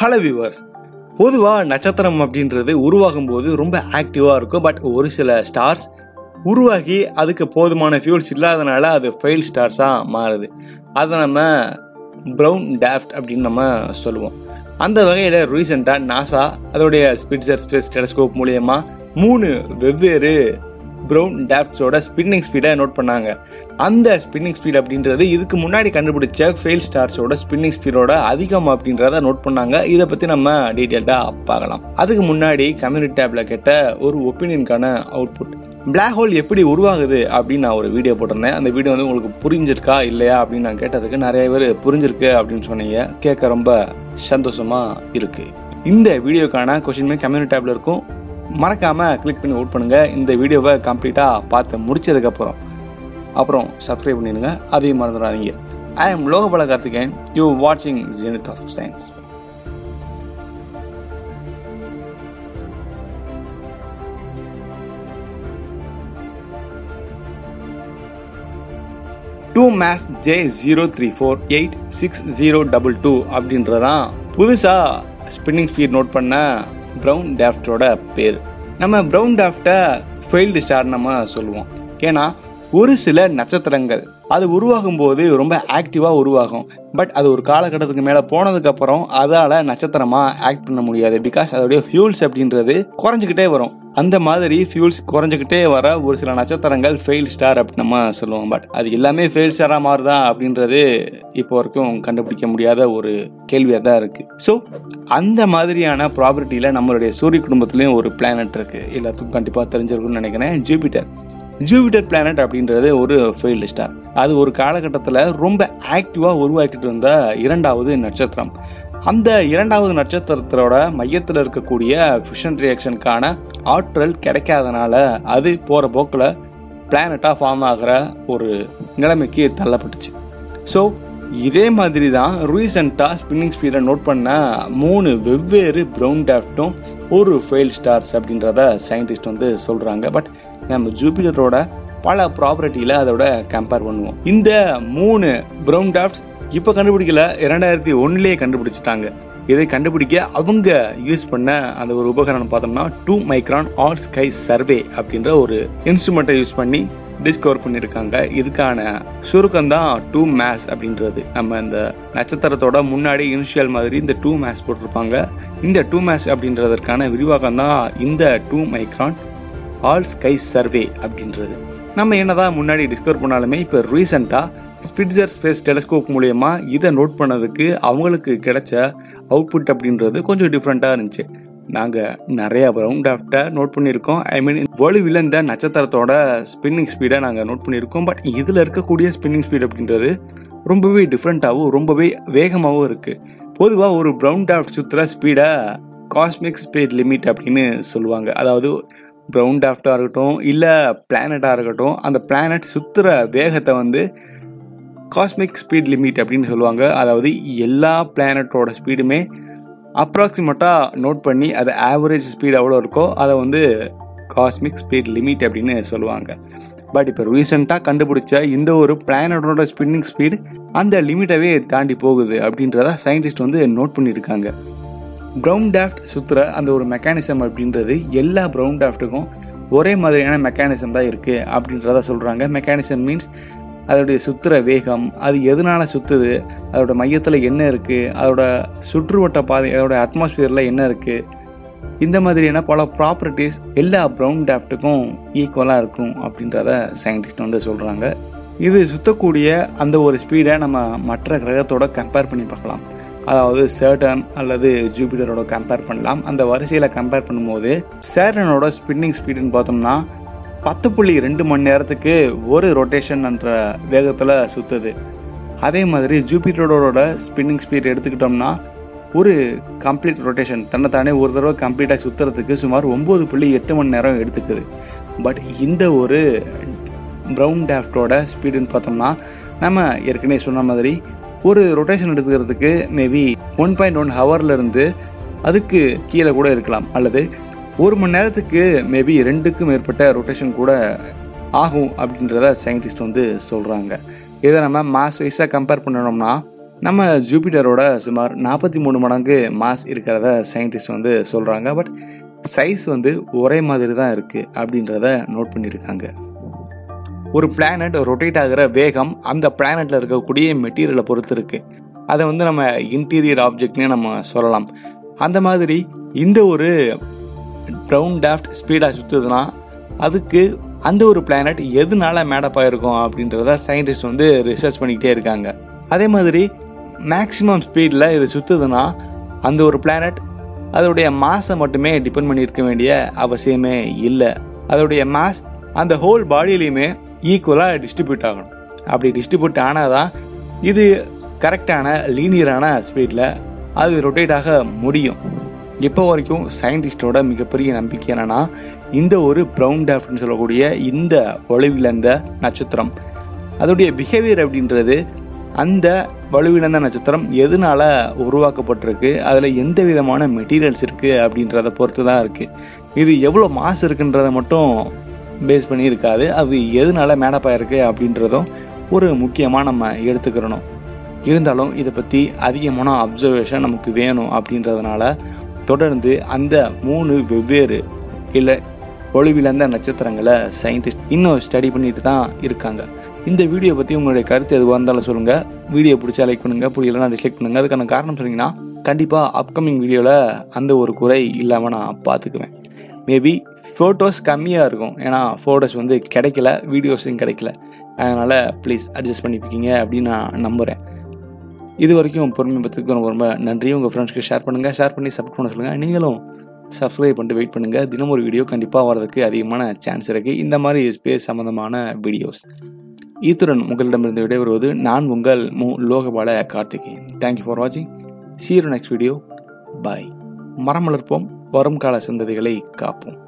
Hello viewers பொதுவாக நட்சத்திரம் அப்படின்றது உருவாகும் போது ரொம்ப ஆக்டிவாக இருக்கும். பட் ஒரு சில ஸ்டார்ஸ் உருவாகி அதுக்கு போதுமான ஃபியூல்ஸ் இல்லாதனால அது ஃபெயில் ஸ்டார்ஸாக மாறுது. அதை நம்ம ப்ரௌன் டேஃப்ட் அப்படின்னு நம்ம சொல்லுவோம். அந்த வகையில் ரீசெண்டாக நாசா அதோடைய ஸ்பிட்சர் ஸ்பேஸ் டெலஸ்கோப் மூலயமா மூணு வெவ்வேறு ப்ரௌன் டேப்ஸோட ஸ்பின்னிங் ஸ்பீடை நோட் பண்ணாங்க. அந்த ஸ்பின்னிங் ஸ்பீட் அப்படின்றது இதுக்கு முன்னாடி கண்டுபிடிச்ச ஃபெயில் ஸ்டார்ஸோட ஸ்பின்னிங் ஸ்பீடோட அதிகம் அப்படின்றத நோட் பண்ணாங்க. இதை பற்றி நம்ம டீட்டெயில்டாக பார்க்கலாம். அதுக்கு முன்னாடி கம்யூனிட்டி டேப்ல கேட்ட ஒரு ஒப்பீனியனுக்கான அவுட்புட் பிளாக் ஹோல் எப்படி உருவாகுது அப்படின்னு நான் ஒரு வீடியோ போட்டிருந்தேன். அந்த வீடியோ வந்து உங்களுக்கு புரிஞ்சிருக்கா இல்லையா அப்படின்னு நான் கேட்டதுக்கு நிறைய பேர் புரிஞ்சிருக்கு அப்படின்னு சொன்னீங்க. கேட்க ரொம்ப சந்தோஷமாக இருக்குது இந்த வீடியோக்கான கொஷின்மே கம்யூனிட்டி டேப்ல இருக்கும். மறக்காமல் கிளிக் பண்ணி ஓட் பண்ணுங்கள் இந்த வீடியோவை கம்ப்ளீட்டாக பார்த்து முடிச்சதுக்கு அப்புறம் அப்புறம் சப்ஸ்கிரைப் பண்ணிடுங்க. அதையும் மறந்துடாதீங்க. I am Lokapala Karthikeyan. You வாட்சிங் Zenith of Science two MASS J zero three four eight six zero double two அப்படின்றதான் புதுசாக ஸ்பின்னிங் ஸ்பீட் நோட் பண்ண ப்ரௌன் டாஃப்டோட பேர். நம்ம ப்ரௌன் டாஃப்டை ஃபெயில்டு ஸ்டார் நம்ம சொல்லுவோம். ஏன்னா ஒரு சில நட்சத்திரங்கள் அது உருவாகும் போது ரொம்ப ஆக்டிவாக உருவாகும். பட் அது ஒரு காலகட்டத்துக்கு மேலே போனதுக்கப்புறம் அதால் நட்சத்திரமாக ஆக்ட் பண்ண முடியாது. பிகாஸ் அதோடைய ஃபியூல்ஸ் அப்படின்றது குறைஞ்சிக்கிட்டே வரும். அந்த மாதிரி ஃபியூல்ஸ் குறைஞ்சிக்கிட்டே வர ஒரு சில நட்சத்திரங்கள் ஃபெயில் ஸ்டார் அப்படின்னு நம்ம சொல்லுவோம். பட் அது எல்லாமே ஃபெயில் ஸ்டாராக மாறுதா அப்படின்றது இப்போ வரைக்கும் கண்டுபிடிக்க முடியாத ஒரு கேள்வியாக தான் இருக்குது ஸோ அந்த மாதிரியான ப்ராபர்ட்டியில் நம்மளுடைய சூரிய குடும்பத்துலேயும் ஒரு பிளானட் இருக்குது எல்லாத்துக்கும் கண்டிப்பாக தெரிஞ்சிருக்கும்னு நினைக்கிறேன். ஜூபிட்டர் ஜூபிட்டர் பிளானட் அப்படின்றது ஒரு ஃபெயில்டு ஸ்டார் அது ஒரு காலகட்டத்தில் ரொம்ப ஆக்டிவாக உருவாக்கிட்டு இருந்த இரண்டாவது நட்சத்திரம். அந்த இரண்டாவது நட்சத்திரத்தோட மையத்தில் இருக்கக்கூடிய ஃபிஷன் ரியாக்ஷனுக்கான ஆற்றல் கிடைக்காதனால அது போகிற போக்கில் பிளானட்டாக ஃபார்ம் ஆகிற ஒரு நிலைமைக்கு தள்ளப்பட்டுச்சு. ஸோ இதே மாதிரி தான் ரீசெண்டாக ஸ்பின்னிங் ஸ்பீடை நோட் பண்ண மூணு வெவ்வேறு ப்ரௌன் டேஃப்ட்டும் ஒரு ஃபெயில் ஸ்டார்ஸ் அப்படின்றத சயின்டிஸ்ட் வந்து சொல்கிறாங்க பட் நம்ம ஜூபிட்டரோட பல ப்ராப்பர்ட்டியில் அதோட கம்பேர் பண்ணுவோம். இந்த மூணு ப்ரௌன் டாப்ஸ் இப்போ கண்டுபிடிக்கல இரண்டாயிரத்தி ஒன்னுலேயே கண்டுபிடிச்சிட்டாங்க. இதை கண்டுபிடிக்க அவங்க யூஸ் பண்ண அந்த ஒரு உபகரணம் பார்த்தோம்னா two micron all sky survey அப்படின்ற ஒரு இன்ஸ்ட்ருமெண்ட்டை யூஸ் பண்ணி டிஸ்கவர் பண்ணியிருக்காங்க. இதுக்கான சுருக்கம் தான் டூ மேஸ் அப்படின்றது. நம்ம இந்த நட்சத்திரத்தோட முன்னாடி இனிஷியல் மாதிரி இந்த டூ மேஸ் போட்டிருப்பாங்க. இந்த டூ மேஸ் அப்படின்றதற்கான விரிவாக்கம் தான் இந்த two micron all sky survey அப்படின்றது. நம்ம என்னதான் முன்னாடி டிஸ்கவர் பண்ணாலுமே இப்போ ரீசெண்டாக ஸ்பிட்சர் ஸ்பேஸ் டெலஸ்கோப் மூலயமா இதை நோட் பண்ணதுக்கு அவங்களுக்கு கிடைச்ச அவுட்புட் அப்படின்றது கொஞ்சம் டிஃப்ரெண்ட்டாக இருந்துச்சு. நாங்கள் நிறைய ரவுண்ட் ஆஃப்டை நோட் பண்ணியிருக்கோம். ஐ மீன் வலுவில் இந்த நட்சத்திரத்தோட ஸ்பின்னிங் ஸ்பீடை நாங்கள் நோட் பண்ணியிருக்கோம். பட் இதில் இருக்கக்கூடிய ஸ்பின்னிங் ஸ்பீட் அப்படின்றது ரொம்பவே டிஃப்ரெண்ட்டாகவும் ரொம்பவே வேகமாகவும் இருக்குது பொதுவாக ஒரு ப்ரௌன் டாஃப்ட் சுற்றுற ஸ்பீடை காஸ்மிக் ஸ்பீட் லிமிட் அப்படின்னு சொல்லுவாங்க. அதாவது ப்ரௌன் டாஃப்டாக இருக்கட்டும் இல்லை பிளானட்டாக இருக்கட்டும் அந்த பிளானட் சுற்றுற வேகத்தை வந்து காஸ்மிக் ஸ்பீட் லிமிட் அப்படின்னு சொல்லுவாங்க. அதாவது எல்லா பிளானட்டோட ஸ்பீடுமே அப்ராக்சிமேட்டாக நோட் பண்ணி அது ஆவரேஜ் ஸ்பீட் எவ்வளோ இருக்கோ அதை வந்து காஸ்மிக் ஸ்பீட் லிமிட் அப்படின்னு சொல்லுவாங்க. பட் இப்போ ரீசெண்டாக கண்டுபிடிச்ச இந்த ஒரு பிளானட்டோட ஸ்பின்னிங் ஸ்பீடு அந்த லிமிட்டவே தாண்டி போகுது அப்படின்றத சயின்டிஸ்ட் வந்து நோட் பண்ணியிருக்காங்க ப்ரௌன் டாஃப்ட் சுற்றுற அந்த ஒரு மெக்கானிசம் அப்படின்றது எல்லா ப்ரௌன் டாஃப்ட்டுக்கும் ஒரே மாதிரியான மெக்கானிசம் தான் இருக்குது அப்படின்றத சொல்கிறாங்க மெக்கானிசம் மீன்ஸ் அதோடைய சுற்றுற வேகம் அது எதனால் சுற்றுது அதோட மையத்தில் என்ன இருக்குது அதோட சுற்றுவட்ட பாதை அதோட அட்மாஸ்பியரில் என்ன இருக்குது இந்த மாதிரியான பல ப்ராப்பர்ட்டிஸ் எல்லா ப்ரௌன் டாஃப்ட்டுக்கும் ஈக்குவலாக இருக்கும் அப்படின்றத சயின்டிஸ்ட் வந்து சொல்கிறாங்க இது சுற்றக்கூடிய அந்த ஒரு ஸ்பீடை நம்ம மற்ற கிரகத்தோட கம்பேர் பண்ணி பார்க்கலாம். அதாவது சேட்டன் அல்லது ஜூபிட்டரோட கம்பேர் பண்ணலாம். அந்த வரிசையில் கம்பேர் பண்ணும்போது சேட்டனோட ஸ்பின்னிங் ஸ்பீடுன்னு பார்த்தோம்னா பத்து புள்ளி ரெண்டு மணி நேரத்துக்கு ஒரு ரொட்டேஷன் என்ற வேகத்தில் சுற்றுது அதே மாதிரி ஜூபிட்டரோட ஸ்பின்னிங் ஸ்பீட் எடுத்துக்கிட்டோம்னா ஒரு கம்ப்ளீட் ரொட்டேஷன் தன்னைத்தானே ஒரு தடவை கம்ப்ளீட்டாக சுற்றுறதுக்கு சுமார் ஒம்பது புள்ளி எட்டு மணி நேரம் எடுத்துக்குது. பட் இந்த ஒரு ப்ரௌன் டேஃப்டோட ஸ்பீடுன்னு பார்த்தோம்னா நம்ம ஏற்கனவே சொன்ன மாதிரி ஒரு ரொட்டேஷன் எடுத்துக்கிறதுக்கு மேபி ஒன் பாயிண்ட் ஒன் ஹவர்லேருந்து அதுக்கு கீழே கூட இருக்கலாம். அல்லது ஒரு மணி நேரத்துக்கு மேபி ரெண்டுக்கும் மேற்பட்ட ரொட்டேஷன் கூட ஆகும் அப்படின்றத சயின்டிஸ்ட் வந்து சொல்கிறாங்க இதை நம்ம மாஸ் வைஸாக கம்பேர் பண்ணணும்னா நம்ம ஜூபிட்டரோட சுமார் நாற்பத்தி மூணு மடங்கு மாஸ் இருக்கிறத சயின்டிஸ்ட் வந்து சொல்கிறாங்க பட் சைஸ் வந்து ஒரே மாதிரி தான் இருக்குது அப்படின்றத நோட் பண்ணியிருக்காங்க. ஒரு பிளானட் ரொட்டேட் ஆகிற வேகம் அந்த பிளானட்டில் இருக்கக்கூடிய மெட்டீரியலை பொறுத்து இருக்குது அதை வந்து நம்ம இன்டீரியர் ஆப்ஜெக்ட்னே நம்ம சொல்லலாம். அந்த மாதிரி இந்த ஒரு ப்ரௌன் டாஃப்ட் ஸ்பீடாக சுற்றுதுன்னா அதுக்கு அந்த ஒரு பிளானட் எதனால மேடப் ஆகிருக்கும் அப்படின்றத சயின்டிஸ்ட் வந்து ரிசர்ச் பண்ணிக்கிட்டே இருக்காங்க. அதே மாதிரி மேக்ஸிமம் ஸ்பீடில் இது சுற்றுதுன்னா அந்த ஒரு பிளானட் அதோடைய மாஸை மட்டுமே டிபெண்ட் பண்ணியிருக்க வேண்டிய அவசியமே இல்லை. அதோடைய மாஸ் அந்த ஹோல் பாடியிலையுமே ஈக்குவலாக டிஸ்ட்ரிபியூட் ஆகணும். அப்படி டிஸ்ட்ரிபியூட் ஆனால் தான் இது கரெக்டான லீனியரான ஸ்பீடில் அது ரொட்டேட் ஆக முடியும். இப்போ வரைக்கும் சயின்டிஸ்டோட மிகப்பெரிய நம்பிக்கை என்னென்னா இந்த ஒரு ப்ரௌன் டேஃப்னு சொல்லக்கூடிய இந்த வலுவிழந்த நட்சத்திரம். அதோடைய பிஹேவியர் அப்படின்றது அந்த வலுவிழந்த நட்சத்திரம் எதனால் உருவாக்கப்பட்டிருக்கு அதில் எந்த விதமான மெட்டீரியல்ஸ் இருக்குது அப்படின்றத பொறுத்து தான் இருக்குது இது எவ்வளோ மாசு இருக்குன்றதை மட்டும் பேஸ் பண்ணி இருக்காது. அது எதனால மேடப்பாயிருக்கு அப்படின்றதும் ஒரு முக்கியமாக நம்ம எடுத்துக்கிறணும். இருந்தாலும் இதை பற்றி அதிகமான அப்சர்வேஷன் நமக்கு வேணும் அப்படின்றதுனால தொடர்ந்து அந்த மூணு வெவ்வேறு இல்லை ஒளிவிழந்த நட்சத்திரங்களை சயின்டிஸ்ட் இன்னும் ஸ்டடி பண்ணிட்டு தான் இருக்காங்க. இந்த வீடியோ பற்றி உங்களுடைய கருத்து எதுவாக இருந்தாலும் சொல்லுங்கள் வீடியோ பிடிச்சா லைக் பண்ணுங்கள் பிடிக்கலனா டிஸ்லைக் பண்ணுங்கள் அதுக்கான காரணம் சொன்னீங்கன்னா கண்டிப்பாக அப்கமிங் வீடியோவில் அந்த ஒரு குறை இல்லாமல் நான் பார்த்துக்குவேன். மேபி ஃபோட்டோஸ் கம்மியாக இருக்கும். ஏன்னா ஃபோட்டோஸ் வந்து கிடைக்கல வீடியோஸும் கிடைக்கல. அதனால் ப்ளீஸ் அட்ஜஸ்ட் பண்ணிப்பிக்கிங்க அப்படின்னு நான் நம்புகிறேன் இது வரைக்கும் பொறுமை பற்றிக்கு ரொம்ப ரொம்ப நன்றி. உங்கள் ஃப்ரெண்ட்ஸ்க்கு ஷேர் பண்ணுங்கள் ஷேர் பண்ணி சப்போர்ட் பண்ண சொல்லுங்கள் நீங்களும் சப்ஸ்கிரைப் பண்ணிட்டு வெயிட் பண்ணுங்கள் தினம் ஒரு வீடியோ கண்டிப்பாக வரதுக்கு அதிகமான சான்ஸ் இருக்குது இந்த மாதிரி ஸ்பேஸ் சம்மந்தமான வீடியோஸ் ஈத்துடன் உங்களிடமிருந்து விடைபெறுவது நான் உங்கள் மு Lokapala Karthikeyan. Thank you for வாட்சிங் சீரோ நெக்ஸ்ட் வீடியோ பாய் மரம் வளர்ப்போம் வரும் கால சந்ததிகளை காப்போம்.